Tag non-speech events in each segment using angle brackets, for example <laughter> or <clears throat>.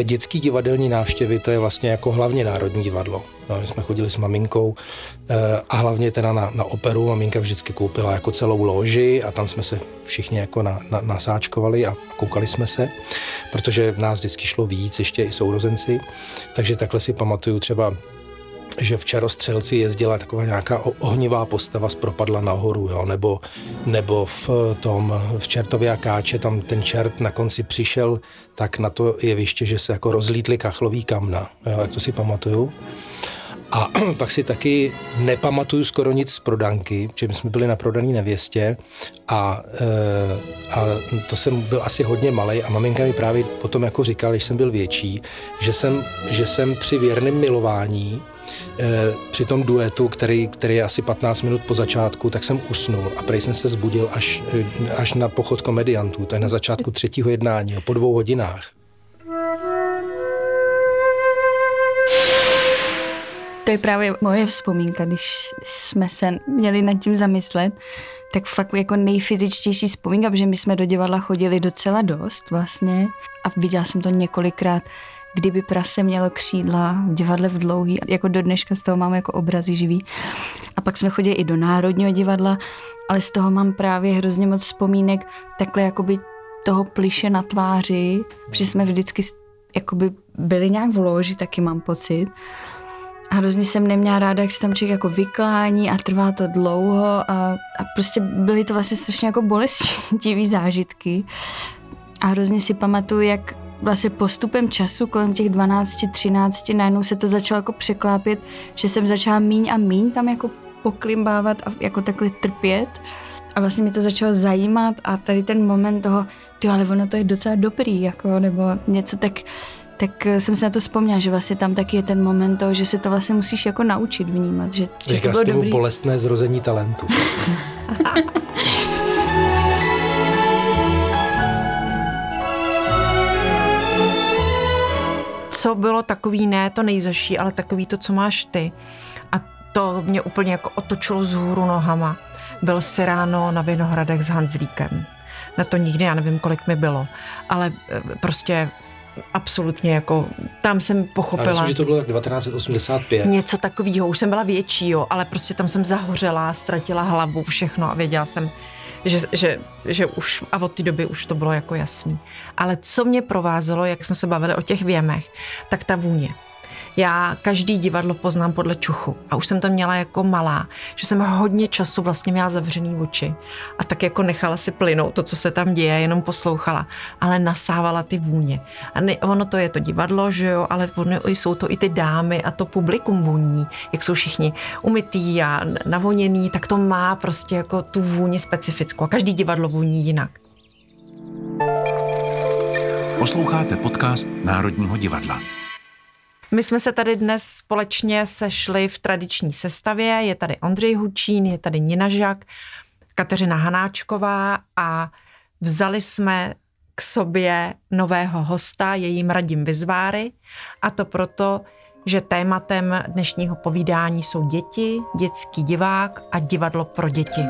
moje dětský divadelní návštěvy, to je vlastně jako hlavně Národní divadlo. No, my jsme chodili s maminkou eh, a hlavně teda na, na operu. Maminka vždycky koupila jako celou loži a tam jsme se všichni jako na, na, nasáčkovali a koukali jsme se, protože nás vždycky šlo víc, ještě i sourozenci. Takže takhle si pamatuju třeba že v Čarostřelci jezdila taková nějaká ohnivá postava z propadla nahoru, jo? Nebo, nebo v tom, v Čertově a Káče, tam ten čert na konci přišel tak na to jeviště, že se jako rozlítly kachlový kamna, jo? jak to si pamatuju. A <clears throat> pak si taky nepamatuju skoro nic z prodanky, že my jsme byli na prodaný nevěstě a, e, a to jsem byl asi hodně malý a maminka mi právě potom jako říkala, když jsem byl větší, že jsem, že jsem při věrném milování při tom duetu, který, který je asi 15 minut po začátku, tak jsem usnul a prej jsem se zbudil až, e, až na pochod komediantů, to je na začátku třetího jednání, po dvou hodinách. To je právě moje vzpomínka, když jsme se měli nad tím zamyslet, tak fakt jako nejfyzičtější vzpomínka, protože my jsme do divadla chodili docela dost vlastně a viděla jsem to několikrát, kdyby prase mělo křídla v divadle v dlouhý, jako do dneška z toho mám jako obrazy živý. A pak jsme chodili i do Národního divadla, ale z toho mám právě hrozně moc vzpomínek takhle jakoby toho pliše na tváři, protože jsme vždycky jakoby byli nějak v loži, taky mám pocit. A hrozně jsem neměla ráda, jak se tam člověk jako vyklání a trvá to dlouho a, a prostě byly to vlastně strašně jako bolestivý <laughs> zážitky. A hrozně si pamatuju, jak vlastně postupem času kolem těch 12, 13 najednou se to začalo jako překlápět, že jsem začala míň a míň tam jako poklimbávat a jako takhle trpět. A vlastně mi to začalo zajímat a tady ten moment toho, ty ale ono to je docela dobrý, jako, nebo něco tak tak eh, jsem se na to vzpomněla, že vlastně tam taky je ten moment toho, že se to vlastně musíš jako naučit vnímat. Že, že Říká to bylo dobrý. bolestné zrození talentu. <laughs> co bylo takový, ne to nejzaší, ale takový to, co máš ty. A to mě úplně jako otočilo z hůru nohama. Byl si ráno na Vinohradech s Hanzlíkem. Na to nikdy, já nevím, kolik mi bylo. Ale eh, prostě absolutně jako, tam jsem pochopila. Já myslím, že to bylo tak 1985. Něco takového, už jsem byla větší, jo, ale prostě tam jsem zahořela, ztratila hlavu, všechno a věděla jsem, že, že, že už, a od té doby už to bylo jako jasný. Ale co mě provázelo, jak jsme se bavili o těch věmech, tak ta vůně. Já každý divadlo poznám podle čuchu a už jsem to měla jako malá, že jsem hodně času vlastně měla zavřený oči a tak jako nechala si plynout to, co se tam děje, jenom poslouchala, ale nasávala ty vůně. A ne, ono to je to divadlo, že jo, ale ono, jsou to i ty dámy a to publikum vůní, jak jsou všichni umytý a navoněný, tak to má prostě jako tu vůni specifickou a každý divadlo vůní jinak. Posloucháte podcast Národního divadla. My jsme se tady dnes společně sešli v tradiční sestavě. Je tady Ondřej Hučín, je tady Nina Žak, Kateřina Hanáčková a vzali jsme k sobě nového hosta, jejím Radim Vizváry, a to proto, že tématem dnešního povídání jsou děti, dětský divák a divadlo pro děti.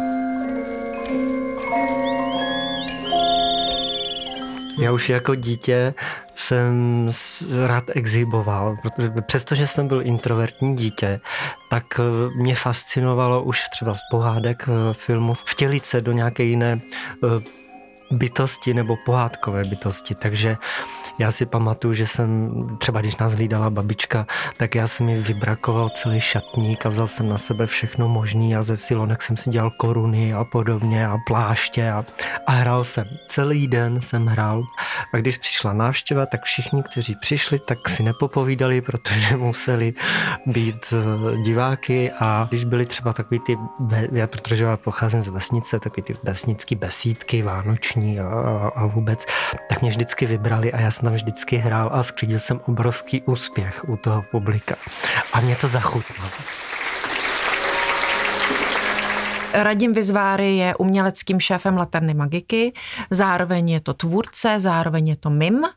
Já už jako dítě jsem rád exhiboval, protože přestože jsem byl introvertní dítě, tak eh, mě fascinovalo už třeba z pohádek eh, filmu vtělit se do nějaké jiné eh, bytosti nebo pohádkové bytosti. Takže já si pamatuju, že jsem, třeba když nás hlídala babička, tak já jsem mi vybrakoval celý šatník a vzal jsem na sebe všechno možný a ze silonek jsem si dělal koruny a podobně a pláště a, a hrál jsem. Celý den jsem hrál. A když přišla návštěva, tak všichni, kteří přišli, tak si nepopovídali, protože <laughs> museli být eh, diváky a když byly třeba takový ty, já, protože já pocházím z vesnice, takový ty vesnický besídky, vánoční a, a, a vůbec, tak mě vždycky vybrali a já jsem tam vždycky hrál a sklidil jsem obrovský úspěch u toho publika. A mě to zachutnalo. Radim Vizváry je uměleckým šéfem Laterny Magiky, zároveň je to tvůrce, zároveň je to mim, eh,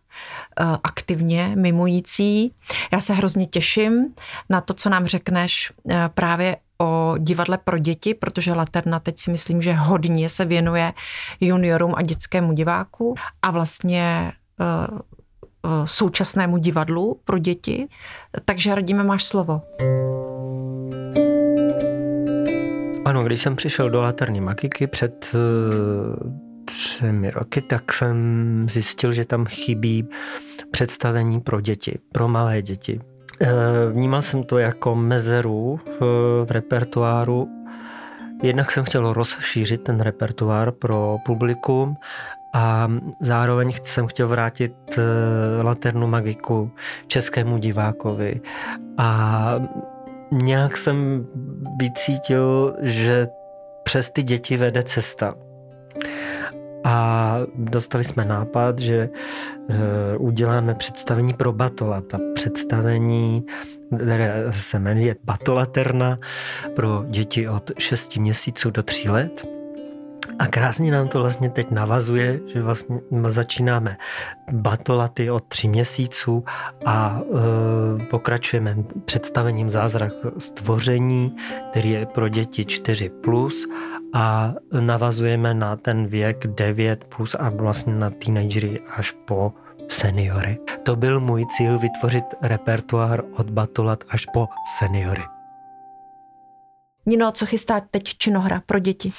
aktivně mimující. Já se hrozně těším na to, co nám řekneš eh, právě o divadle pro děti, protože Laterna teď si myslím, že hodně se věnuje juniorům a dětskému diváku a vlastně eh, současnému divadlu pro děti. Takže radíme, máš slovo. Ano, když jsem přišel do Laterní Magiky před uh, třemi roky, tak jsem zjistil, že tam chybí představení pro děti, pro malé děti. Uh, vnímal jsem to jako mezeru v repertoáru. Jednak jsem chtěl rozšířit ten repertoár pro publikum a zároveň jsem chtěl vrátit Laternu Magiku českému divákovi. A nějak jsem vycítil, že přes ty děti vede cesta. A dostali jsme nápad, že uh, uděláme představení pro Batolata. Představení, které se jmenuje Batolaterna pro děti od 6 měsíců do 3 let. A krásně nám to vlastně teď navazuje, že vlastně začínáme batolaty od tří měsíců a e, pokračujeme představením zázrak stvoření, který je pro děti 4+, plus a navazujeme na ten věk 9 plus a vlastně na teenagery až po seniory. To byl můj cíl vytvořit repertoár od batolat až po seniory. Nino, co chystá teď činohra pro děti?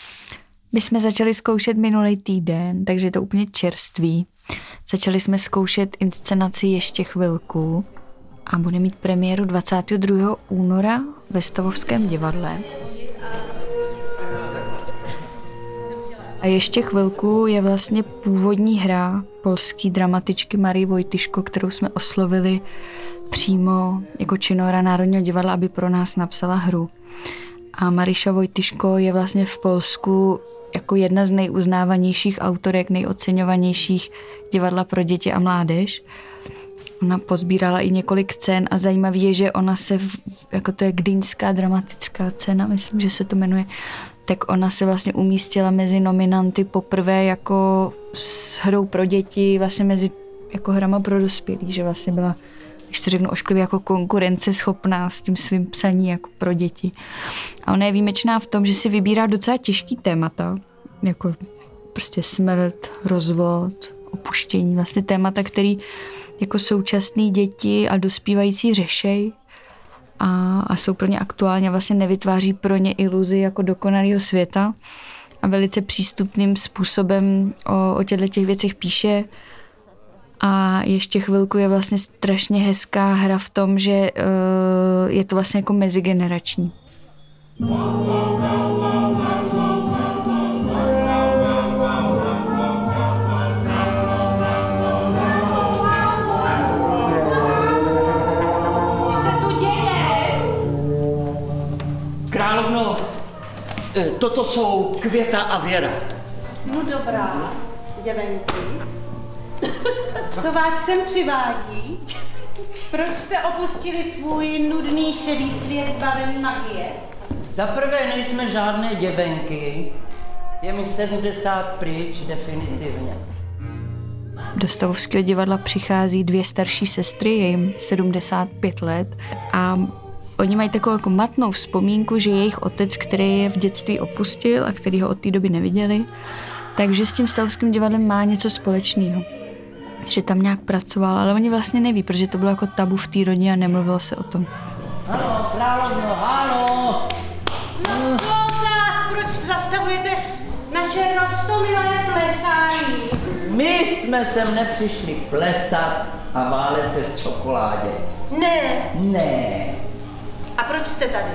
My jsme začali zkoušet minulý týden, takže je to úplně čerstvý. Začali jsme zkoušet inscenaci ještě chvilku a bude mít premiéru 22. února ve Stavovském divadle. A ještě chvilku je vlastně původní hra polský dramatičky Marie Vojtyško, kterou jsme oslovili přímo jako činora Národního divadla, aby pro nás napsala hru. A Mariša Vojtyško je vlastně v Polsku jako jedna z nejuznávanějších autorek, nejoceňovanějších divadla pro děti a mládež. Ona pozbírala i několik cen a zajímavé je, že ona se, jako to je Gdyňská dramatická cena, myslím, že se to jmenuje, tak ona se vlastně umístila mezi nominanty poprvé jako s hrou pro děti, vlastně mezi jako hrama pro dospělí, že vlastně byla když to řeknu ošklivě, jako konkurence schopná s tím svým psaní jako pro děti. A ona je výjimečná v tom, že si vybírá docela těžký témata, jako prostě smrt, rozvod, opuštění, vlastně témata, který jako současný děti a dospívající řešej a, a jsou pro ně aktuálně vlastně nevytváří pro ně iluzi jako dokonalého světa a velice přístupným způsobem o, o těchto těch věcech píše a ještě chvilku je vlastně strašně hezká hra v tom, že uh, je to vlastně jako mezigenerační. Královno, eh, toto jsou Květa a Věra. No dobrá, děvenky. Co vás sem přivádí? Proč jste opustili svůj nudný šedý svět zbavený magie? Za prvé nejsme žádné děvenky. Je mi 70 pryč definitivně. Do Stavovského divadla přichází dvě starší sestry, je jim 75 let a oni mají takovou jako matnou vzpomínku, že jejich otec, který je v dětství opustil a který ho od té doby neviděli, takže s tím Stavovským divadlem má něco společného že tam nějak pracoval, ale oni vlastně neví, protože to bylo jako tabu v té rodině a nemluvilo se o tom. Halo, královno, halo! No co nás, proč zastavujete naše rostomilé plesání? My jsme sem nepřišli plesat a válet se v čokoládě. Ne. Ne. A proč jste tady?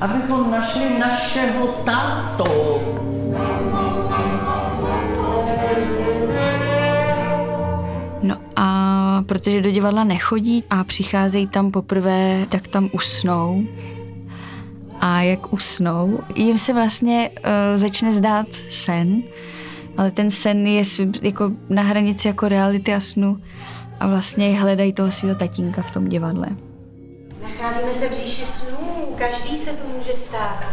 Abychom našli našeho tátu. No a protože do divadla nechodí a přicházejí tam poprvé, tak tam usnou. A jak usnou, jim se vlastně uh, začne zdát sen, ale ten sen je jako na hranici jako reality a snu a vlastně hledají toho svého tatínka v tom divadle. Nacházíme se v říši snů, každý se to může stát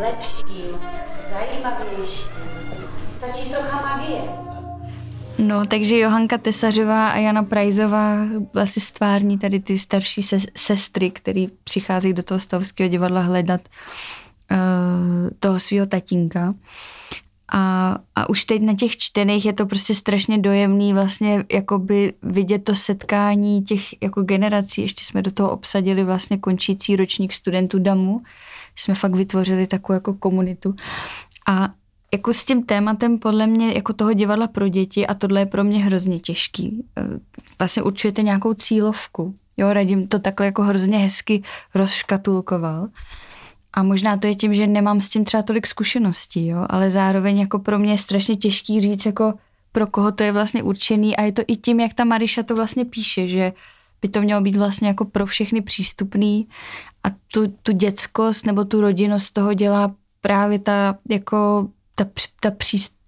lepším, zajímavějším. Stačí trocha magie. No, takže Johanka Tesařová a Jana Prajzová vlastně stvární tady ty starší se, sestry, které přicházejí do toho stavského divadla hledat uh, toho svého tatínka. A, a už teď na těch čtených je to prostě strašně dojemný vlastně jakoby vidět to setkání těch jako generací. Ještě jsme do toho obsadili vlastně končící ročník studentů DAMu. Jsme fakt vytvořili takovou jako komunitu. A jako s tím tématem podle mě jako toho divadla pro děti a tohle je pro mě hrozně těžký. E, vlastně určujete nějakou cílovku. Jo, Radim to takhle jako hrozně hezky rozškatulkoval. A možná to je tím, že nemám s tím třeba tolik zkušeností, jo, ale zároveň jako pro mě je strašně těžký říct, jako pro koho to je vlastně určený a je to i tím, jak ta Mariša to vlastně píše, že by to mělo být vlastně jako pro všechny přístupný a tu, tu dětskost nebo tu rodinnost toho dělá právě ta jako ta, ta,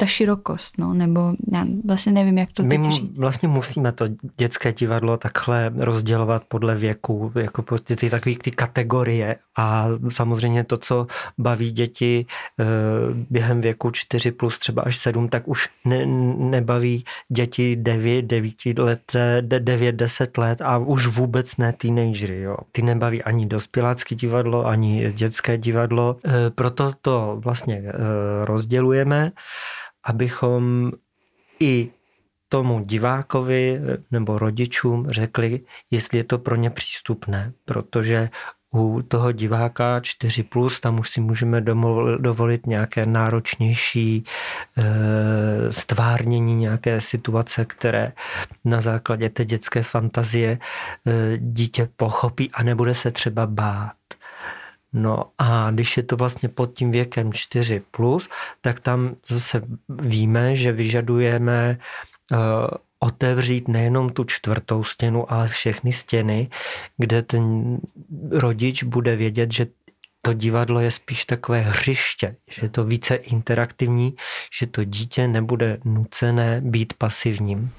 ta širokost, no, nebo já vlastně nevím, jak to My teď říct. vlastně musíme to dětské divadlo takhle rozdělovat podle věku, jako ty, ty takové ty kategorie a samozřejmě to, co baví děti e, během věku 4 plus třeba až 7, tak už ne, nebaví děti 9, 9 let, 9, 10 let a už vůbec ne teenagery, jo. Ty nebaví ani dospělácké divadlo, ani dětské divadlo, e, proto to vlastně e, rozdělujeme abychom i tomu divákovi nebo rodičům řekli, jestli je to pro ně přístupné, protože u toho diváka 4+, plus, tam už si můžeme dovolit nějaké náročnější e, stvárnění, nějaké situace, které na základě té dětské fantazie e, dítě pochopí a nebude se třeba bát. No a když je to vlastně pod tím věkem 4+, plus, tak tam zase víme, že vyžadujeme uh, otevřít nejenom tu čtvrtou stěnu, ale všechny stěny, kde ten rodič bude vědět, že to divadlo je spíš takové hřiště, že je to více interaktivní, že to dítě nebude nucené být pasivním.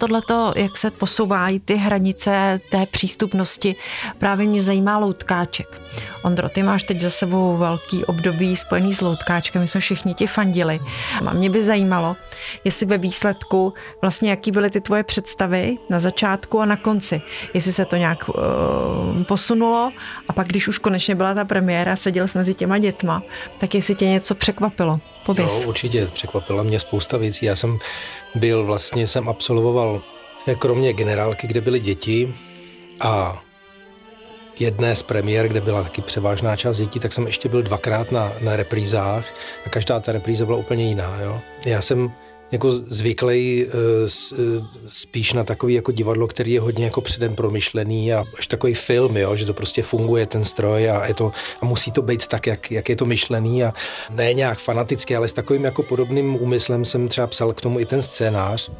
Tohleto, jak se posouvají ty hranice té přístupnosti, právě mě zajímá loutkáček. Ondro, ty máš teď za sebou velký období spojený s loutkáčkem, my jsme všichni ti fandili. A mě by zajímalo, jestli ve výsledku vlastně jaký byly ty tvoje představy na začátku a na konci. Jestli se to nějak uh, posunulo a pak, když už konečně byla ta premiéra, seděl jsme mezi těma dětma, tak jestli tě něco překvapilo. Jo, určitě překvapila mě spousta věcí. Já jsem byl vlastně, jsem absolvoval eh, kromě generálky, kde byly děti a jedné z premiér, kde byla taky převážná část dětí, tak jsem ještě byl dvakrát na, na reprízách a každá ta repríza byla úplně jiná. Jo. Já jsem jako zvyklý eh, eh, spíš na takový jako divadlo, který je hodně jako předem promyšlený a až takový film, jo, že to prostě funguje ten stroj a, je to, a musí to být tak, jak, jak je to myšlený a ne nějak fanaticky, ale s takovým jako podobným úmyslem jsem třeba psal k tomu i ten scénář,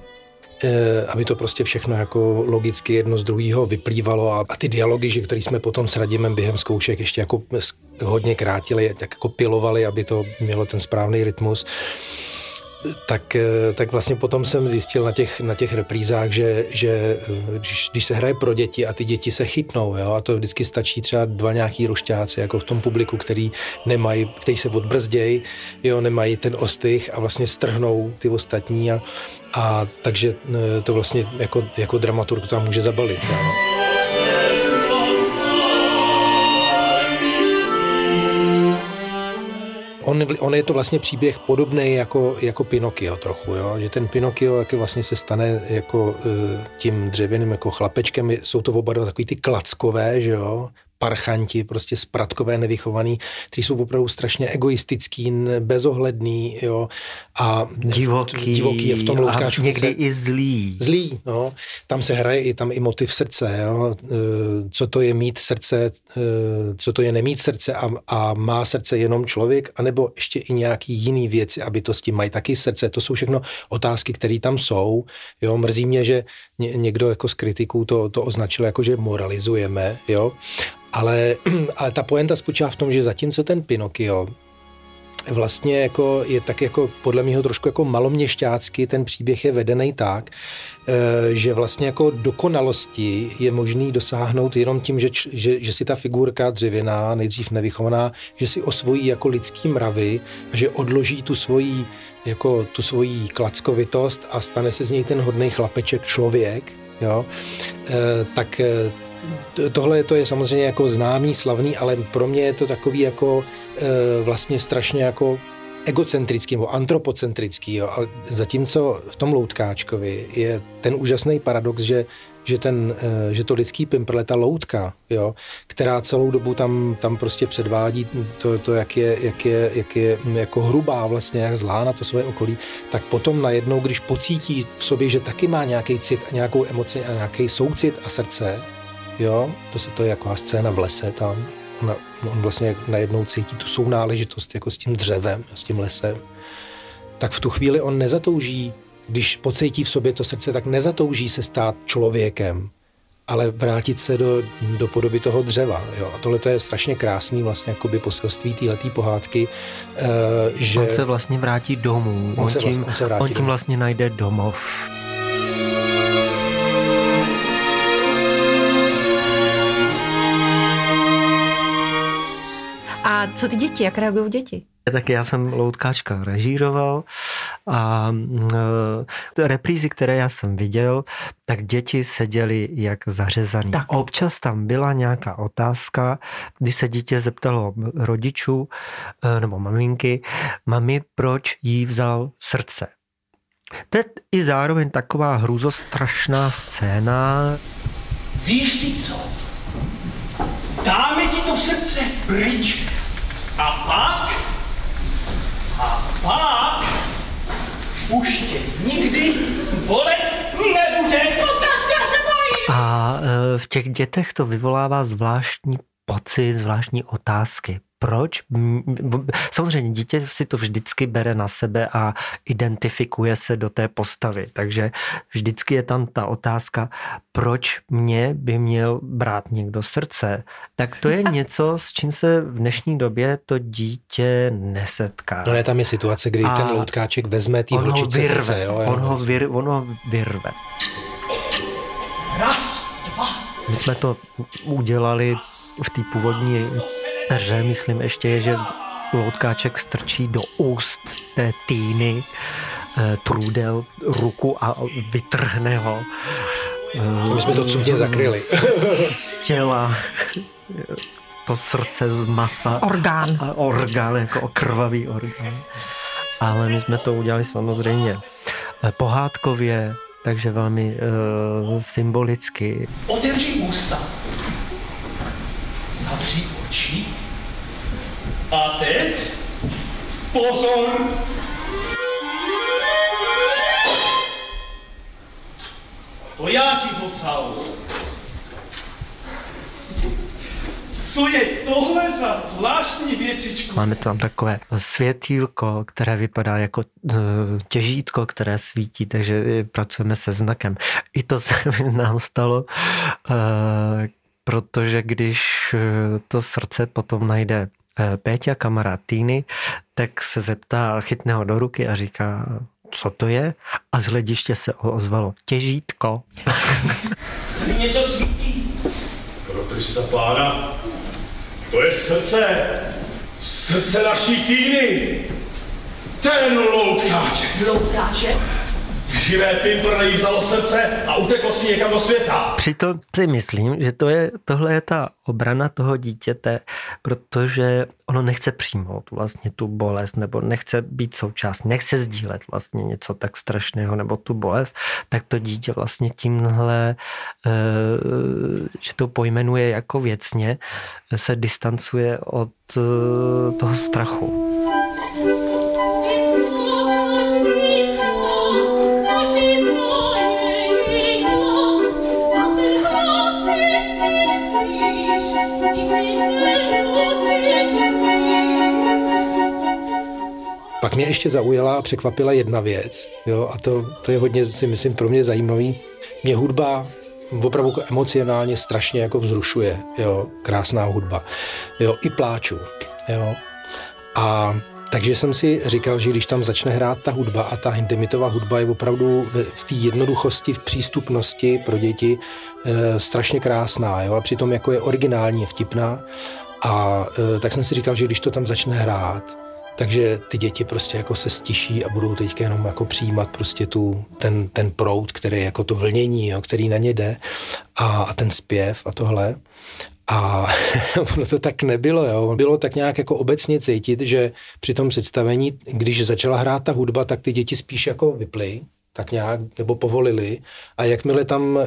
eh, aby to prostě všechno jako logicky jedno z druhého vyplývalo a, a ty dialogy, že který jsme potom s Radimem během zkoušek ještě jako hodně krátili, tak jako pilovali, aby to mělo ten správný rytmus tak, eh, tak vlastně potom jsem zjistil na těch, na těch reprízách, že, že eh, když, když se hraje pro děti a ty děti se chytnou, jo, a to vždycky stačí třeba dva nějaký rošťáci, jako v tom publiku, který nemají, který se odbrzdějí, jo, nemají ten ostych a vlastně strhnou ty ostatní a, a takže eh, to vlastně jako, jako dramaturg tam může zabalit. Jo. On, on je to vlastně příběh podobný jako, jako Pinokio trochu, jo? že ten Pinokio jak vlastně se stane jako uh, tím dřevěným jako chlapečkem, jsou to oba dva takový ty klackové, že jo, parchanti, prostě spratkové nevychovaný, kteří jsou opravdu strašně egoistický, bezohledný, jo, a divoký, divoký je v tom loutkáčku. někdy se, i zlý. Zlý, no. Tam se hraje i tam i motiv srdce, jo. E, co to je mít srdce, e, co to je nemít srdce a, a má srdce jenom člověk, anebo ještě i nějaký jiný věci, aby to s tím mají taky srdce. To jsou všechno otázky, které tam jsou. Jo, mrzí mě, že někdo jako z kritiků to, to označil jako, že moralizujeme, jo. Ale, <clears throat> ale ta poenta spočívá v tom, že zatímco ten Pinokio vlastně jako je tak jako podle mě trošku jako maloměšťácky, ten příběh je vedený tak, eh, že vlastně jako dokonalosti je možný dosáhnout jenom tím, že, že, že si ta figurka dřevěná, nejdřív nevychovaná, že si osvojí jako lidský mravy, že odloží tu svoji jako tu svoji klackovitost a stane se z něj ten hodný chlapeček člověk, jo, e, tak tohle to je samozřejmě jako známý, slavný, ale pro mě je to takový jako e, vlastně strašně jako egocentrický nebo antropocentrický. Jo. A zatímco v tom loutkáčkovi je ten úžasný paradox, že že, ten, e, že to lidský pimprle, ta loutka, jo, která celou dobu tam, tam prostě předvádí to, to jak, je, jak, je, jak je jako hrubá vlastně, jak zlá na to své okolí, tak potom najednou, když pocítí v sobě, že taky má nějaký cit a nějakou emoci a nějaký soucit a srdce, jo, to se to je jako scéna v lese tam, on, on vlastně najednou cítí tu sounáležitost jako s tím dřevem, s tím lesem, tak v tu chvíli on nezatouží, když pocítí v sobě to srdce, tak nezatouží se stát člověkem, ale vrátit se do, do podoby toho dřeva. Jo. A tohle to je strašně krásný vlastně jakoby poselství téhletý pohádky, uh, že... On se vlastně vrátí domů. On, on, tím, vlastně, on, se vrátí on tím domů. vlastně najde domov. Co ty děti, jak reagují děti? Tak já jsem Loutkáčka režíroval a e, reprízy, které já jsem viděl, tak děti seděly jak zařezaný. Tak. Občas tam byla nějaká otázka, když se dítě zeptalo rodičů e, nebo maminky, mami, proč jí vzal srdce. To je i zároveň taková hruzostrašná scéna. Víš ty co? Dáme ti to srdce pryč a pak, a pak už tě nikdy bolet nebude. A e, v těch dětech to vyvolává zvláštní pocit, zvláštní otázky proč? Samozřejmě dítě si to vždycky bere na sebe a identifikuje se do té postavy, takže vždycky je tam ta otázka, proč mě by měl brát někdo srdce. Tak to je <laughs> něco, s čím se v dnešní době to dítě nesetká. No ne, tam je situace, kdy a ten loutkáček vezme tý holčice vyrve, srdce. Jo, on, ho vir, on ho vyrve. Raz, dva. My jsme to udělali v té původní hře, myslím ještě je, že loutkáček strčí do úst té týny eh, trudel ruku a vytrhne ho. Eh, My jsme to cudně zakryli. Z těla to srdce z masa. Orgán. A orgán, jako krvavý orgán. Ale my jsme to udělali samozřejmě eh, pohádkově, takže velmi uh, symbolicky. Otevři ústa. Zavři oči a teď pozor! To já ti ho vzal. Co je tohle za zvláštní věcičku? Máme tam takové světýlko, které vypadá jako e, těžítko, které svítí, takže pracujeme se znakem. I to se <laughs> nám stalo, e, protože když to srdce potom najde Péťa, kamarád Týny, tak se zeptá, chytne ho do ruky a říká, co to je? A z hlediště se ozvalo, těžítko. <laughs> Tady něco svítí. Pro Krista pána, to je srdce, srdce naší Týny. Ten loutkáček. Loutkáček? Živé pimprle jí vzalo srdce a uteklo si někam do světa. Přitom si myslím, že to je, tohle je ta obrana toho dítěte, protože ono nechce přijmout vlastně tu bolest, nebo nechce být součást, nechce sdílet vlastně něco tak strašného, nebo tu bolest, tak to dítě vlastně tímhle, eh, že to pojmenuje jako věcně, se distancuje od eh, toho strachu. Mě ještě zaujala a překvapila jedna věc, jo, a to, to je hodně, si myslím, pro mě zajímavý. Mě hudba opravdu emocionálně strašně jako vzrušuje, jo, krásná hudba, jo, i pláču, jo. A takže jsem si říkal, že když tam začne hrát ta hudba a ta Hindemitová hudba je opravdu v té jednoduchosti, v přístupnosti pro děti e, strašně krásná jo? a přitom jako je originální, je vtipná. A e, tak jsem si říkal, že když to tam začne hrát, takže ty děti prostě jako se stiší a budou teďka jenom jako přijímat prostě tu, ten, ten proud, který jako to vlnění, jo, který na ně jde a, a ten zpěv a tohle. A <laughs> ono to tak nebylo, jo. Bylo tak nějak jako obecně cítit, že při tom představení, když začala hrát ta hudba, tak ty děti spíš jako vyply, tak nějak, nebo povolili. A jakmile tam, eh,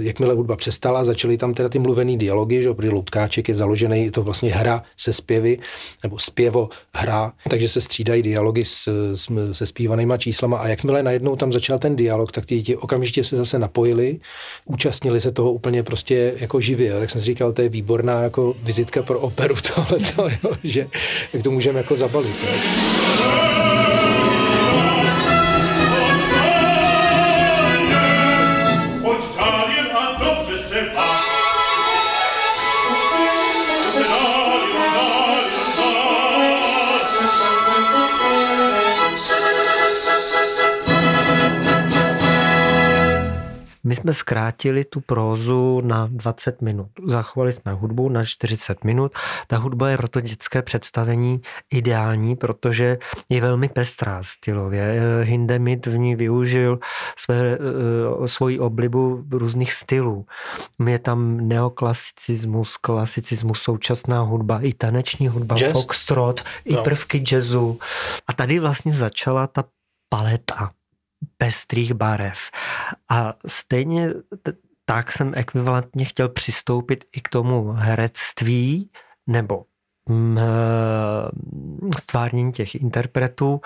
jakmile hudba přestala, začaly tam teda ty mluvený dialogy, že protože Loutkáček je založený, je to vlastně hra se zpěvy, nebo zpěvo hra, takže se střídají dialogy s, s, se zpívanýma číslama a jakmile najednou tam začal ten dialog, tak ty děti okamžitě se zase napojili, účastnili se toho úplně prostě jako živě. Tak jsem si říkal, to je výborná jako vizitka pro operu <laughs> tohleto, jo, že jak to můžeme jako zabalit. Jo. My jsme zkrátili tu prózu na 20 minut. Zachovali jsme hudbu na 40 minut. Ta hudba je pro to dětské představení ideální, protože je velmi pestrá stylově. Hindemith v ní využil své, eh, svoji oblibu různých stylů. Je tam neoklasicismus, klasicismus, současná hudba, i taneční hudba, Jazz? foxtrot, i no. prvky jazzu. A tady vlastně začala ta paleta pestrých barev. A stejně tak jsem ekvivalentně chtěl přistoupit i k tomu herectví nebo mm, eh, stvárnění těch interpretů.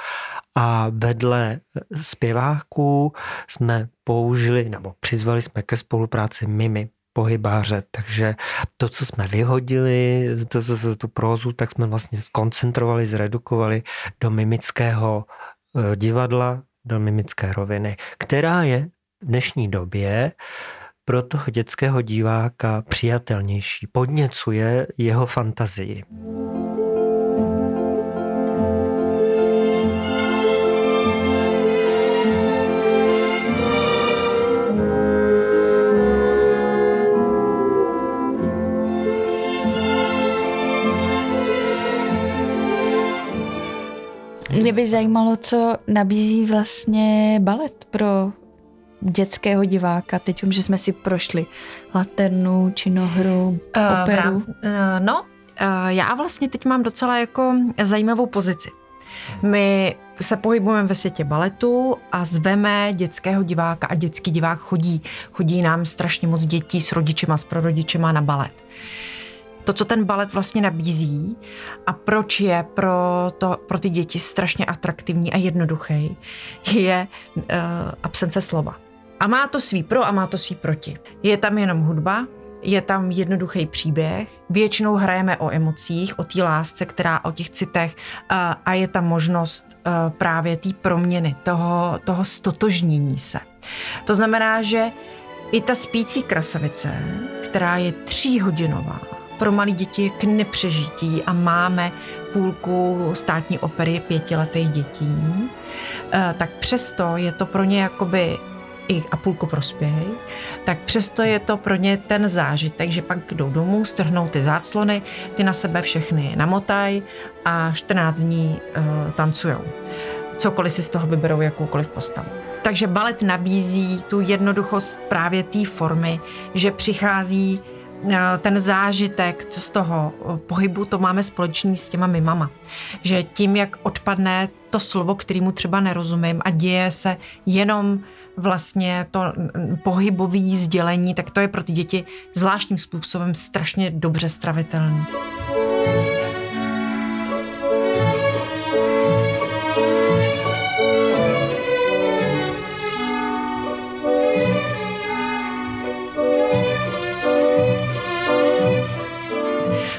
A vedle zpěváků jsme použili nebo přizvali jsme ke spolupráci mimy pohybáře, takže to, co jsme vyhodili, to, to, to, tu prózu, tak jsme vlastně skoncentrovali, zredukovali do mimického eh, divadla, do mimické roviny, která je v dnešní době pro toho dětského diváka přijatelnější, podněcuje jeho fantazii. Mě by zajímalo, co nabízí vlastně balet pro dětského diváka. Teď že jsme si prošli Laternu, činohru, uh, operu. Uh, no, uh, já vlastně teď mám docela jako zajímavou pozici. My se pohybujeme ve světě baletu a zveme dětského diváka a dětský divák chodí. Chodí nám strašně moc dětí s rodičema, s prarodičema na balet to, co ten balet vlastně nabízí a proč je pro, to, pro ty děti strašně atraktivní a jednoduchý, je uh, absence slova. A má to svý pro a má to svý proti. Je tam jenom hudba, je tam jednoduchý příběh, většinou hrajeme o emocích, o té lásce, která o těch citech a je tam možnost právě té proměny, toho, toho stotožnění se. To znamená, že i ta spící krasavice, která je tříhodinová, pro malé děti je k nepřežití a máme půlku státní opery pětiletých dětí, eh, tak přesto je to pro ně jakoby i a půlku prospěj, tak přesto je to pro ně ten zážitek, že pak jdou domů, strhnou ty záclony, ty na sebe všechny namotají a 14 dní uh, tancujou. Cokoliv si z toho vyberou, jakoukoliv postavu. Takže balet nabízí tu jednoduchost právě té formy, že přichází ten zážitek z toho eh, pohybu, to máme společný s těma mimama. Že tím, jak odpadne to slovo, kterému třeba nerozumím a děje se jenom vlastně to pohybové sdělení, tak to je pro ty děti zvláštním způsobem strašně dobře stravitelný.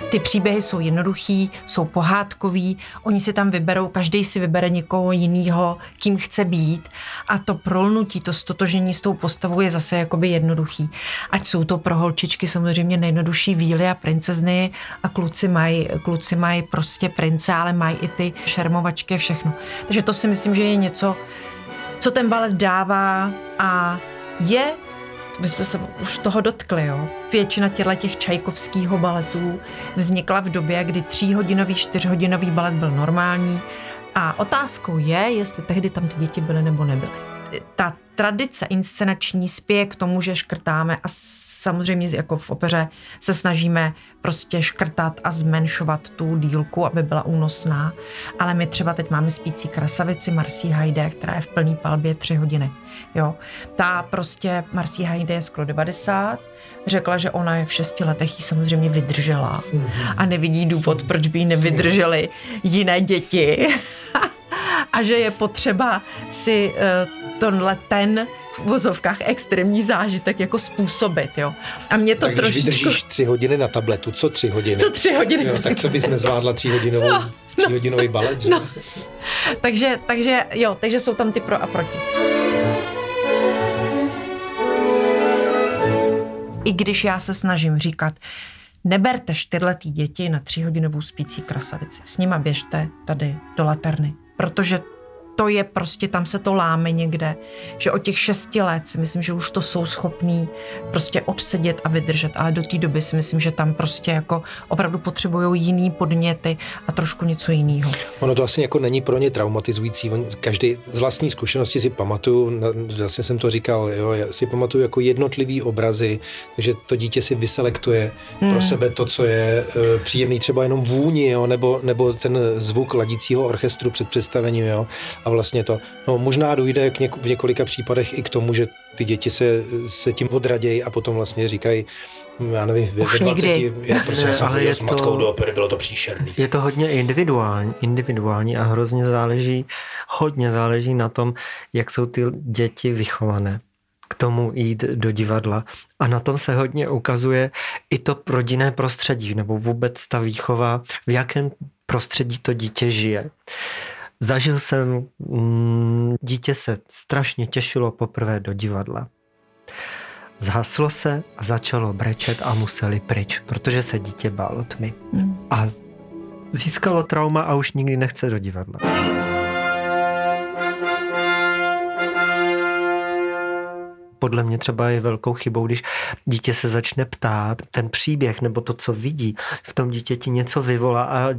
Ty příběhy jsou jednoduchý, jsou pohádkový, oni si tam vyberou, každý si vybere někoho jiného, kým chce být a to prolnutí, to stotožení s tou postavou je zase jakoby jednoduchý. Ať jsou to pro holčičky samozřejmě nejjednodušší víly a princezny a kluci mají kluci maj prostě prince, ale mají i ty šermovačky všechno. Takže to si myslím, že je něco, co ten balet dává a je my jsme se už toho dotkli, jo. Většina těchto těch čajkovského baletů vznikla v době, kdy tříhodinový, čtyřhodinový balet byl normální a otázkou je, jestli tehdy tam ty děti byly nebo nebyly. Ta tradice inscenační spěje k tomu, že škrtáme a samozřejmě jako v opeře se snažíme prostě škrtat a zmenšovat tu dílku, aby byla únosná, ale my třeba teď máme spící krasavici Marcí Hajde, která je v plný palbě tři hodiny. Jo. Ta prostě Marcí Hajde je skoro 90, řekla, že ona je v šesti letech jí samozřejmě vydržela a nevidí důvod, proč by jí nevydrželi jiné děti. <laughs> a že je potřeba si uh, tenhle ten v vozovkách extrémní zážitek jako způsobit, jo. A mě to tak když trošičku... vydržíš tři hodiny na tabletu, co tři hodiny? Co tři hodiny? Jo, tak co bys nezvládla tříhodinovou, no, tříhodinový balet, že? No. takže, takže, jo, takže jsou tam ty pro a proti. I když já se snažím říkat, neberte čtyřletý děti na tříhodinovou spící krasavici. S nima běžte tady do laterny, protože to je prostě, tam se to láme někde, že od těch šesti let si myslím, že už to jsou schopní prostě odsedět a vydržet, ale do té doby si myslím, že tam prostě jako opravdu potřebují jiný podněty a trošku něco jiného. Ono to asi jako není pro ně traumatizující, každý z vlastní zkušenosti si pamatuju, vlastně jsem to říkal, jo, já si pamatuju jako jednotlivý obrazy, takže to dítě si vyselektuje hmm. pro sebe to, co je e, příjemný, třeba jenom vůni, jo, nebo, nebo ten zvuk ladícího orchestru před představením, jo, a vlastně to, no možná dojde k něk- v několika případech i k tomu, že ty děti se, se tím odradějí a potom vlastně říkají, já nevím, ve, ve 20, já, prostě já jsem chodil s matkou to, do opery, bylo to příšerný. Je to hodně individuální, individuální a hrozně záleží, hodně záleží na tom, jak jsou ty děti vychované k tomu jít do divadla. A na tom se hodně ukazuje i to rodinné prostředí, nebo vůbec ta výchova, v jakém prostředí to dítě žije. Zažil jsem, mm, dítě se strašně těšilo poprvé do divadla. Zhaslo se a začalo brečet a museli pryč, protože se dítě bálo tmy. Hmm. A získalo trauma a už nikdy nechce do divadla. Podle mě třeba je velkou chybou, když dítě se začne ptát, ten příběh nebo to, co vidí, v tom dítěti něco vyvolá a e,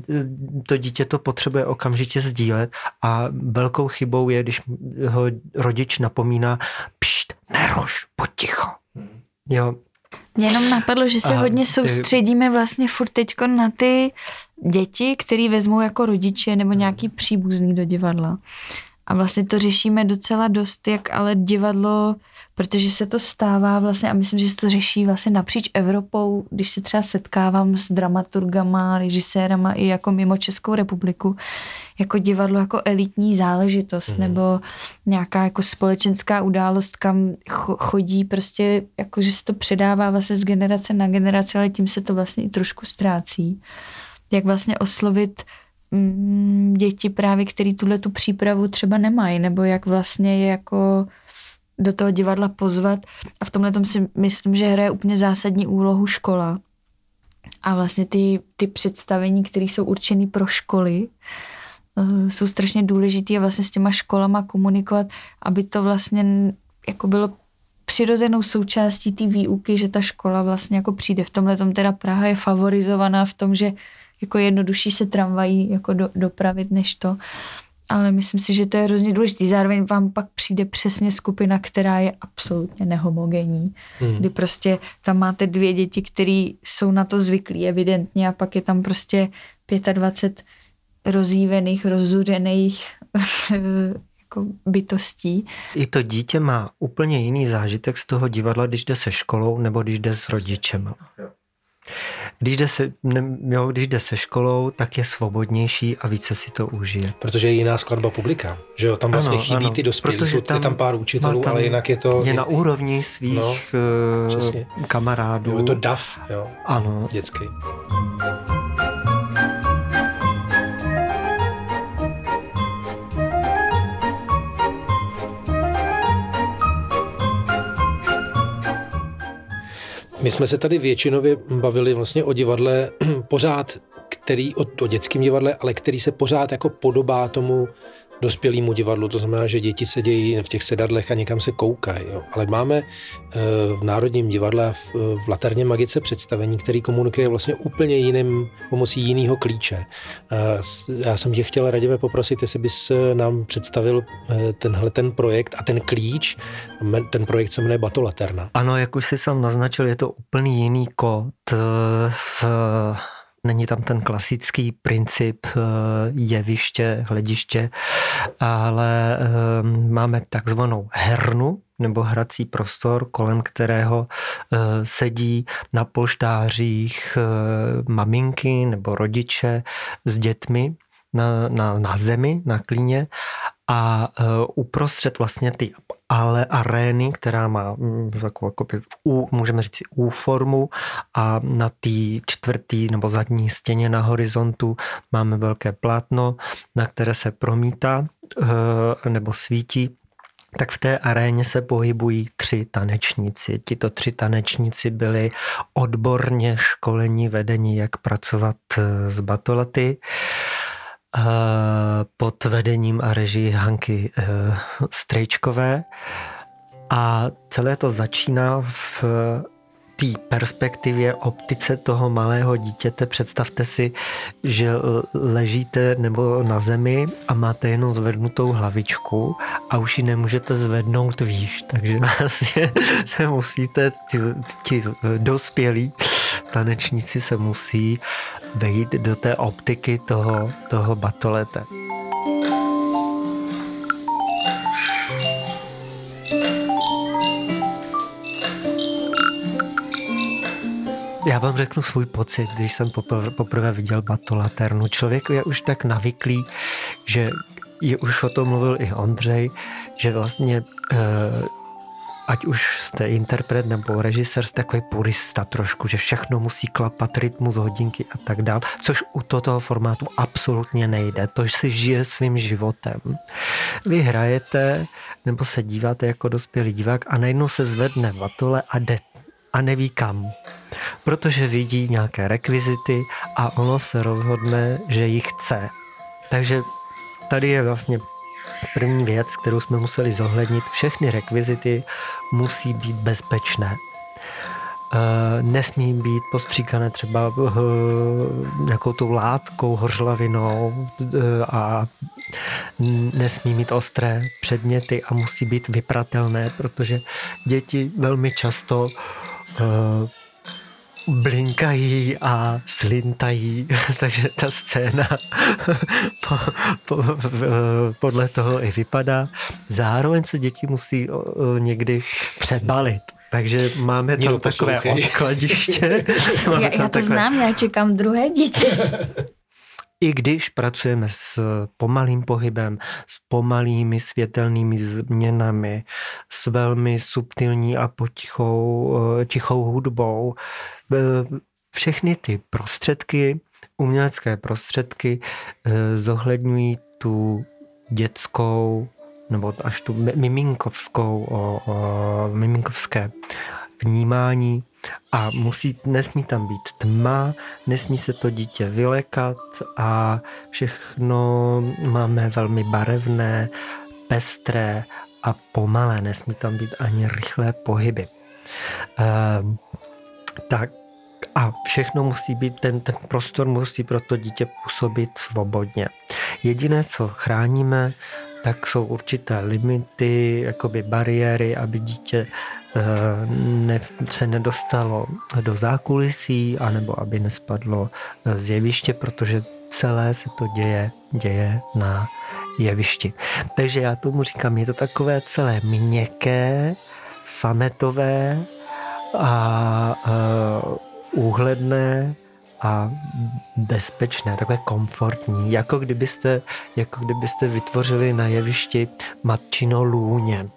to dítě to potřebuje okamžitě sdílet a velkou chybou je, když ho rodič napomíná, pšt, nerož, poticho. Jo, mě jenom napadlo, že se a hodně soustředíme vlastně furt teďko na ty děti, který vezmou jako rodiče nebo nějaký příbuzný do divadla. A vlastně to řešíme docela dost, jak ale divadlo protože se to stává vlastně a myslím, že se to řeší vlastně napříč Evropou, když se třeba setkávám s dramaturgama, režisérama i jako mimo Českou republiku, jako divadlo jako elitní záležitost mm. nebo nějaká jako společenská událost, kam chodí prostě, jako že se to předává vlastně z generace na generaci, ale tím se to vlastně i trošku ztrácí. Jak vlastně oslovit děti právě, který tuhle tu přípravu třeba nemají, nebo jak vlastně je jako do toho divadla pozvat a v tomhle tom si myslím, že hraje úplně zásadní úlohu škola. A vlastně ty, ty představení, které jsou určené pro školy, uh, jsou strašně důležité a vlastně s těma školama komunikovat, aby to vlastně jako bylo přirozenou součástí té výuky, že ta škola vlastně jako přijde. V tomhle tom teda Praha je favorizovaná v tom, že jako jednodušší se tramvají jako do, dopravit než to ale myslím si, že to je hrozně důležité. Zároveň vám pak přijde přesně skupina, která je absolutně nehomogenní, hmm. kdy prostě tam máte dvě děti, které jsou na to zvyklí evidentně a pak je tam prostě 25 rozjívených, rozuřených <laughs> jako bytostí. I to dítě má úplně jiný zážitek z toho divadla, když jde se školou nebo když jde s rodičem. Když jde, se, ne, jo, když jde se školou, tak je svobodnější a více si to užije. Protože je jiná skladba publika, že jo, tam vlastně ano, chybí ano, ty dospělí, jsou tam, je tam pár učitelů, tam, ale jinak je to... Je na úrovni svých no, uh, kamarádů. Jo, je to DAF, jo, ano. dětský. My jsme se tady většinově bavili vlastně o divadle <clears throat> pořád, který, o, o dětském divadle, ale který se pořád jako podobá tomu dospělému divadlu, to znamená, že děti sedějí v těch sedadlech a někam se koukají. Jo. Ale máme eh, v Národním divadle v, v Laterně magice představení, který komunikuje vlastně úplně jiným, pomocí jiného klíče. Eh, já jsem tě chtěl radě poprosit, jestli bys eh, nám představil tenhle ten projekt a ten klíč, ten projekt se jmenuje Bato Laterna. Ano, jak už jsi sám naznačil, je to úplně jiný kód v Není tam ten klasický princip eh, jeviště, hlediště, ale eh, máme takzvanou hernu, nebo hrací prostor, kolem kterého eh, sedí na polštářích maminky nebo rodiče s dětmi na, na, na zemi, na klíně a uprostřed vlastně ty ale arény, která má mm, takovou, jako U, můžeme říct U formu a na té čtvrtý nebo zadní stěně na horizontu máme velké plátno, na které se promítá eh, nebo svítí tak v té aréně se pohybují tři tanečníci. Tito tři tanečníci byli odborně školení, vedení, jak pracovat eh, s batolaty pod vedením a režii Hanky eh, Strejčkové. A celé to začíná v té perspektivě, optice toho malého dítěte. Představte si, že ležíte nebo na zemi a máte jenom zvednutou hlavičku a už ji nemůžete zvednout výš, takže vlastně <laughs> se musíte, ti, ti dospělí tanečníci se musí vejít do té optiky toho, toho batolete. Já vám řeknu svůj pocit, když jsem poprvé, poprvé viděl Batolaternu. Člověk je už tak navyklý, že je už o tom mluvil i Ondřej, že vlastně e, ať už jste interpret nebo režisér, jste takový purista trošku, že všechno musí klapat, rytmus, hodinky a tak dál, což u toho formátu absolutně nejde. To si žije svým životem. Vy hrajete nebo se díváte jako dospělý divák a najednou se zvedne vatole a jde a neví kam. Protože vidí nějaké rekvizity a ono se rozhodne, že ji chce. Takže tady je vlastně První věc, kterou jsme museli zohlednit, všechny rekvizity musí být bezpečné. Uh, nesmí být postříkané třeba uh, nějakou tou látkou, hořlavinou uh, a nesmí mít ostré předměty a musí být vypratelné, protože děti velmi často blinkají a slintají, <laughs> takže ta scéna <laughs> po, po, podle toho i vypadá. Zároveň se děti musí někdy přebalit. Takže máme tam takové odkladiště. <laughs> já, já to takové... znám, já čekám druhé dítě. I když pracujeme s pomalým pohybem, s pomalými světelnými změnami, s velmi subtilní a potichou eh, tichou hudbou, eh, všechny ty prostředky, umělecké prostředky eh, zohledňují tu dětskou nebo až tu miminkovskou, o, o, miminkovské vnímání a musí, nesmí tam být tma, nesmí se to dítě vylekat a všechno máme velmi barevné, pestré a pomalé, nesmí tam být ani rychlé pohyby. E, tak a všechno musí být, ten, ten prostor musí pro to dítě působit svobodně. Jediné, co chráníme, tak jsou určité limity, jakoby bariéry, aby dítě ne, se nedostalo do zákulisí, anebo aby nespadlo eh, z jeviště, protože celé se to děje, děje na jevišti. Takže já tomu říkám, je to takové celé měkké, sametové a, a úhledné a bezpečné, takové komfortní, jako kdybyste, jako kdybyste vytvořili na jevišti matčino lůně.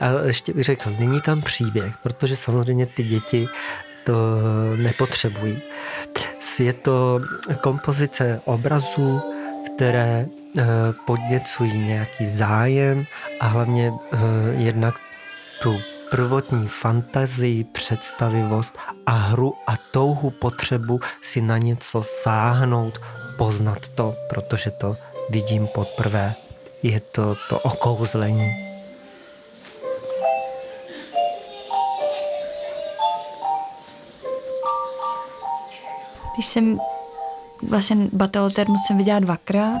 A ještě bych řekl, není tam příběh, protože samozřejmě ty děti to nepotřebují. Je to kompozice obrazů, které eh, podněcují nějaký zájem a hlavně eh, jednak tu prvotní fantazii, představivost a hru a touhu potřebu si na něco sáhnout, poznat to, protože to vidím poprvé. Je to to okouzlení. Když jsem vlastně Bataloternu jsem viděla dvakrát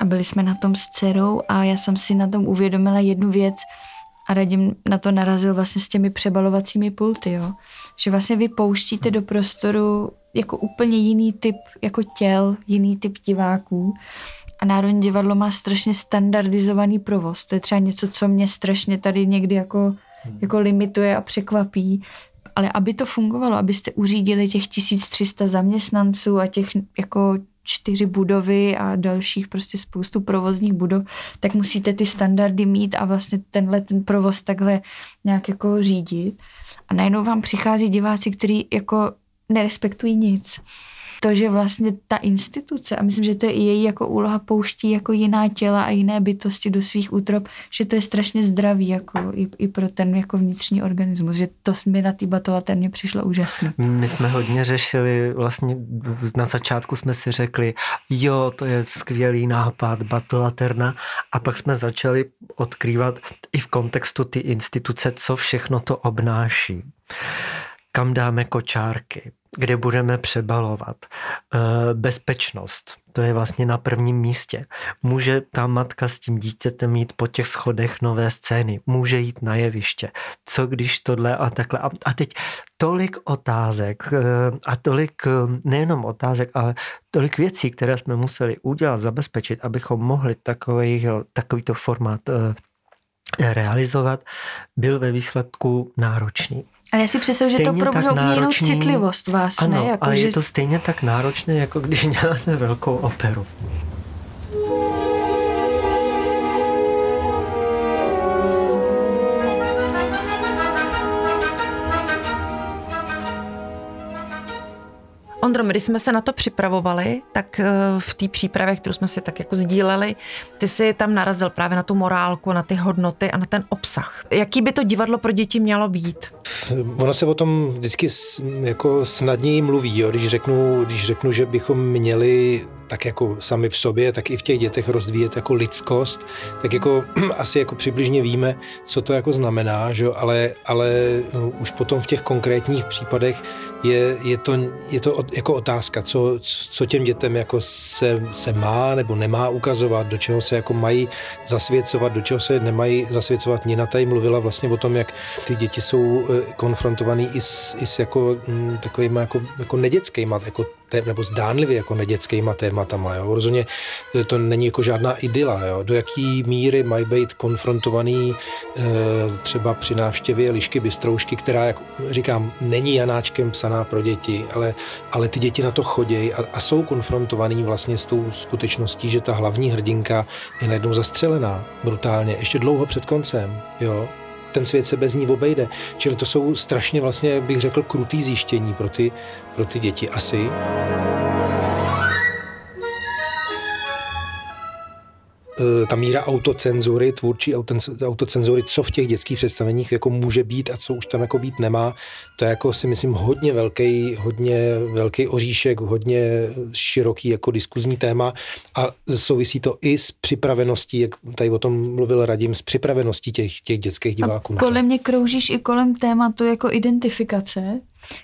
a byli jsme na tom s dcerou a já jsem si na tom uvědomila jednu věc a Radim na to narazil vlastně s těmi přebalovacími pulty, jo. Že vlastně vy pouštíte do prostoru jako úplně jiný typ jako těl, jiný typ diváků a Národní divadlo má strašně standardizovaný provoz. To je třeba něco, co mě strašně tady někdy jako, jako limituje a překvapí, ale aby to fungovalo, abyste uřídili těch 1300 zaměstnanců a těch jako čtyři budovy a dalších prostě spoustu provozních budov, tak musíte ty standardy mít a vlastně tenhle ten provoz takhle nějak jako řídit. A najednou vám přichází diváci, kteří jako nerespektují nic to, že vlastně ta instituce, a myslím, že to je i její jako úloha, pouští jako jiná těla a jiné bytosti do svých útrop, že to je strašně zdravý jako i, i pro ten jako vnitřní organismus, že to mi na té batolaterně přišlo úžasné. My jsme hodně řešili, vlastně na začátku jsme si řekli, jo, to je skvělý nápad, batolaterna, a pak jsme začali odkrývat i v kontextu ty instituce, co všechno to obnáší kam dáme kočárky, kde budeme přebalovat. Eh, bezpečnost, to je vlastně na prvním místě. Může ta matka s tím dítětem mít po těch schodech nové scény, může jít na jeviště. Co když tohle a takhle. A teď tolik otázek eh, a tolik eh, nejenom otázek, ale tolik věcí, které jsme museli udělat, zabezpečit, abychom mohli takový, takovýto formát realizovat, byl ve výsledku náročný. A já si představuji, že to probudilo jinou citlivost vás, ano, ne? Jako, ale že... je to stejně tak náročné, jako když <laughs> děláte velkou operu. Ondro, když jsme se na to připravovali, tak eh, v té přípravě, kterou jsme si tak jako sdíleli, ty si tam narazil právě na tu morálku, na ty hodnoty a na ten obsah. Jaký by to divadlo pro děti mělo být? Ono se o tom vždycky jako snadněji mluví, jo? Když, řeknu, když řeknu, že bychom měli tak jako sami v sobě, tak i v těch dětech rozvíjet jako lidskost, tak jako <clears throat> asi jako přibližně víme, co to jako znamená, že? Ale, ale uh, už potom v těch konkrétních případech je, je, to, je to jako otázka, co, co těm dětem jako se, se má nebo nemá ukazovat, do čeho se jako mají zasvěcovat, do čeho se nemají zasvěcovat. Nina tady mluvila vlastně o tom, jak ty děti jsou eh, konfrontovaný i s, i s jako m, takovýma jako, jako nedětskýma, jako nebo zdánlivě jako nedětskýma tématama. Jo. Rozhodně eh, to není jako žádná idyla. Jo. Do jaký míry mají být konfrontovaný e, třeba při návštěvě Lišky Bystroušky, která, jak říkám, není Janáčkem psaná pro děti, ale, ale ty děti na to chodí a, a jsou konfrontovaný vlastně s tou skutečností, že ta hlavní hrdinka je najednou zastřelená brutálně, ještě dlouho před koncem. Jo ten svět se bez ní obejde. Čili to jsou strašně vlastně, bych řekl, krutý zjištění pro ty, pro ty děti asi. Ta míra autocenzury, tvůrčí autocenzury, co v těch dětských představeních jako může být a co už tam jako být nemá, to je jako si myslím hodně velký, hodně velký oříšek, hodně široký jako diskuzní téma a souvisí to i s připraveností, jak tady o tom mluvil Radim, s připraveností těch, těch dětských diváků. A kolem mě kroužíš i kolem tématu jako identifikace,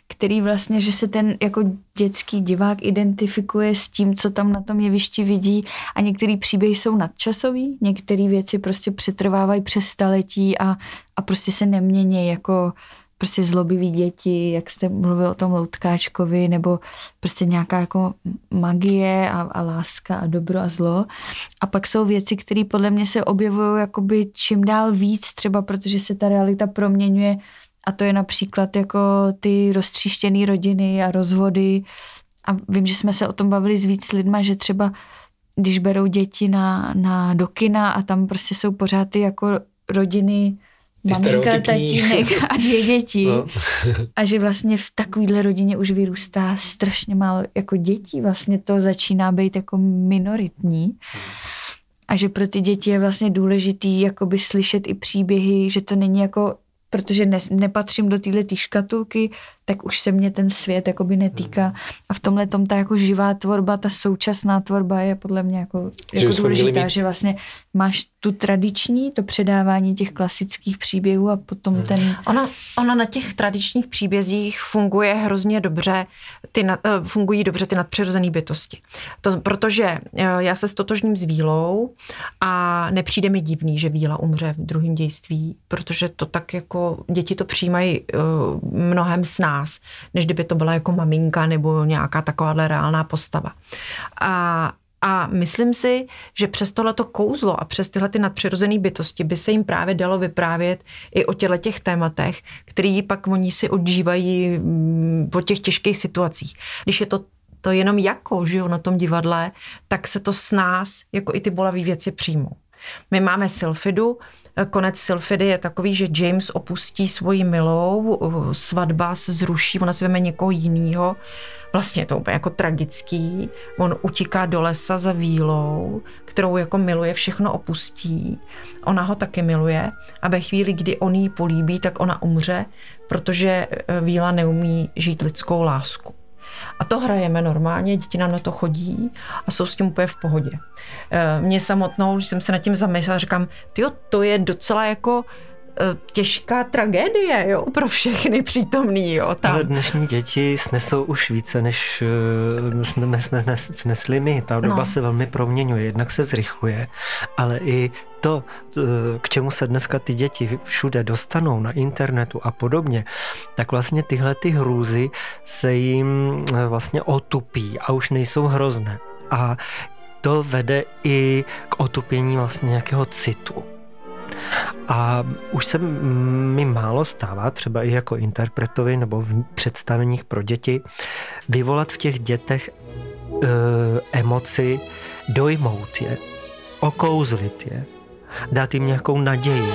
který vlastně, že se ten jako dětský divák identifikuje s tím, co tam na tom jevišti vidí a některé příběhy jsou nadčasový, některé věci prostě přetrvávají přes staletí a, a prostě se nemění jako prostě zlobivý děti, jak jste mluvil o tom Loutkáčkovi, nebo prostě nějaká jako magie a, a láska a dobro a zlo. A pak jsou věci, které podle mě se objevují jakoby čím dál víc, třeba protože se ta realita proměňuje a to je například jako ty roztříštěné rodiny a rozvody. A vím, že jsme se o tom bavili s víc lidma, že třeba když berou děti na, na do kina a tam prostě jsou pořád ty jako rodiny maminka, tatínek a dvě děti. No. a že vlastně v takovýhle rodině už vyrůstá strašně málo jako dětí. Vlastně to začíná být jako minoritní. A že pro ty děti je vlastně důležitý jakoby slyšet i příběhy, že to není jako protože ne, nepatřím do této škatulky, tak už se mě ten svět jakoby netýká. A v tomhle tom ta jako živá tvorba, ta současná tvorba je podle mě jako, jako důležitá, mít... že vlastně máš tu tradiční, to předávání těch klasických příběhů a potom hmm. ten... Ona, ona na těch tradičních příbězích funguje hrozně dobře, ty na, eh, fungují dobře ty nadpřirozené bytosti. To, protože eh, já se stotožním s Vílou a nepřijde mi divný, že Víla umře v druhém dějství, protože to tak jako děti to přijímají uh, mnohem s nás, než kdyby to byla jako maminka nebo nějaká takováhle reálná postava. A a myslím si, že přes tohleto kouzlo a přes tyhle ty nadpřirozené bytosti by se jim právě dalo vyprávět i o těchto těch tématech, který pak oni si odžívají mm, po těch těžkých situacích. Když je to to jenom jako, že jo, na tom divadle, tak se to s nás, jako i ty bolavé věci přijmou. My máme Sylfidu, konec Sylfidy je takový, že James opustí svoji milou, svatba se zruší, ona si veme někoho jiného. Vlastně je to úplně jako tragický. On utíká do lesa za vílou, kterou jako miluje, všechno opustí. Ona ho taky miluje a ve chvíli, kdy on ji políbí, tak ona umře, protože víla neumí žít lidskou lásku. A to hrajeme normálně, děti nám na to chodí a jsou s tím úplně v pohodě. Eh, mě samotnou, když jsem se nad tím zamyslela, říkám, tyjo, to je docela jako eh, těžká tragédie jo, pro všechny přítomný. Jo, tam. Ale dnešní děti snesou už více, než uh, jsme, jsme snesli my. Ta doba no. se velmi proměňuje, jednak se zrychluje, ale i to, k čemu se dneska ty děti všude dostanou na internetu a podobně, tak vlastně tyhle ty hrůzy se jim eh, vlastně otupí a už nejsou hrozné. A to vede i k otupění vlastně nějakého citu. A už se mi málo stává, třeba i jako interpretovi nebo v představeních pro děti, vyvolat v těch dětech e, emoci, dojmout je, okouzlit je, dát jim nějakou naději.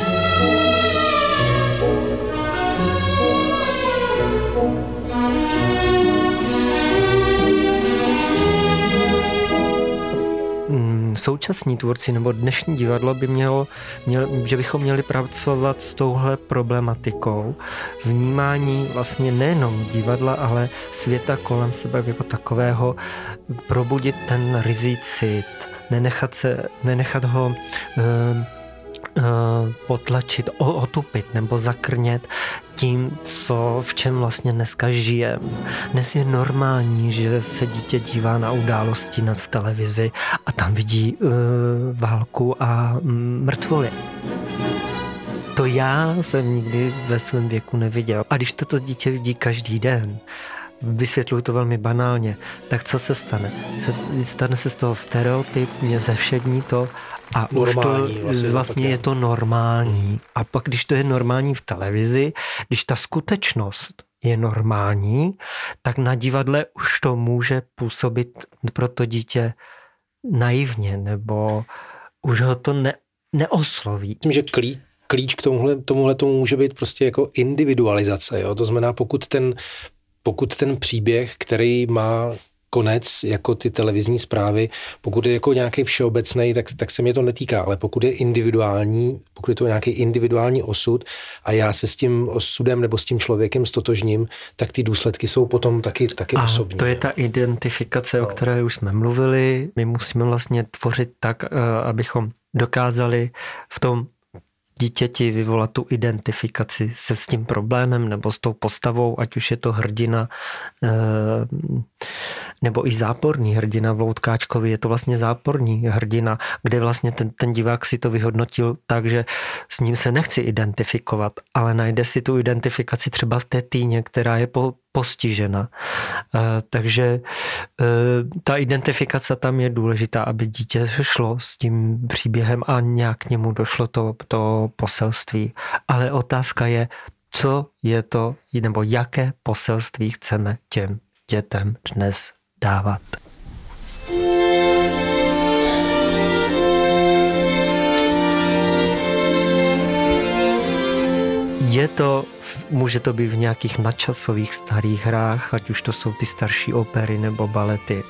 Současní tvůrci nebo dnešní divadlo by mělo, měl, že bychom měli pracovat s touhle problematikou vnímání vlastně nejenom divadla, ale světa kolem sebe jako takového, probudit ten rizicit, nenechat, se, nenechat ho uh, potlačit, otupit nebo zakrnět tím, co, v čem vlastně dneska žijem. Dnes je normální, že se dítě dívá na události nad v televizi a tam vidí uh, válku a mm, mrtvoly. To já jsem nikdy ve svém věku neviděl. A když toto dítě vidí každý den, vysvětluju to velmi banálně, tak co se stane? Se, stane se z toho stereotypně zevšední to a normální, už to vlastně, vlastně je to normální. A pak, když to je normální v televizi, když ta skutečnost je normální, tak na divadle už to může působit pro to dítě naivně, nebo už ho to ne, neosloví. Tím, že klíč, klíč k tomuhle, tomuhle tomu může být prostě jako individualizace. Jo? To znamená, pokud ten pokud ten příběh, který má konec jako ty televizní zprávy, pokud je jako nějaký všeobecný, tak, tak se mě to netýká, ale pokud je individuální, pokud je to nějaký individuální osud a já se s tím osudem nebo s tím člověkem stotožním, tak ty důsledky jsou potom taky, taky a osobní. to je ta identifikace, no. o které už jsme mluvili. My musíme vlastně tvořit tak, eh, abychom dokázali v tom dítěti vyvolat tu identifikaci se s tím problémem nebo s tou postavou, ať už je to hrdina eh, nebo i záporný hrdina v Loutkáčkovi, je to vlastně záporní hrdina, kde vlastně ten, ten divák si to vyhodnotil tak, že s ním se nechci identifikovat, ale najde si tu identifikaci třeba v té týně, která je po, postižena. Eh, takže eh, ta identifikace tam je důležitá, aby dítě šlo s tím příběhem a nějak k němu došlo to, to poselství. Ale otázka je, co je to, nebo jaké poselství chceme těm dětem dnes dávat. Je to, může to být v nějakých nadčasových starých hrách, ať už to jsou ty starší opery nebo balety,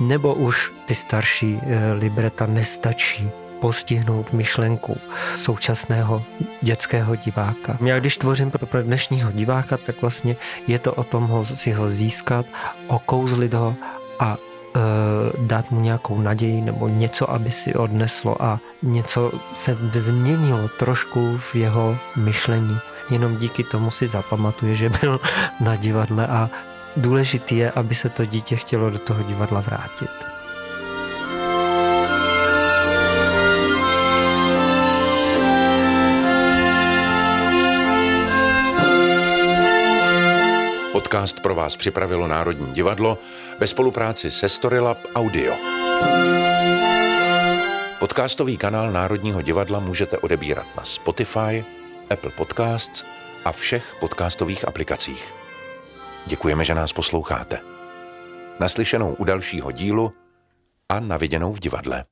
nebo už ty starší e, libreta nestačí postihnout myšlenku současného dětského diváka. Já když tvořím pro dnešního diváka, tak vlastně je to o tom ho, si ho získat, okouzlit ho a e, dát mu nějakou naději nebo něco, aby si odneslo a něco se změnilo trošku v jeho myšlení. Jenom díky tomu si zapamatuje, že byl na divadle a důležitý je, aby se to dítě chtělo do toho divadla vrátit. Podcast pro vás připravilo Národní divadlo ve spolupráci se Storylab Audio. Podcastový kanál Národního divadla můžete odebírat na Spotify, Apple Podcasts a všech podcastových aplikacích. Děkujeme, že nás posloucháte. Naslyšenou u dalšího dílu a naviděnou v divadle.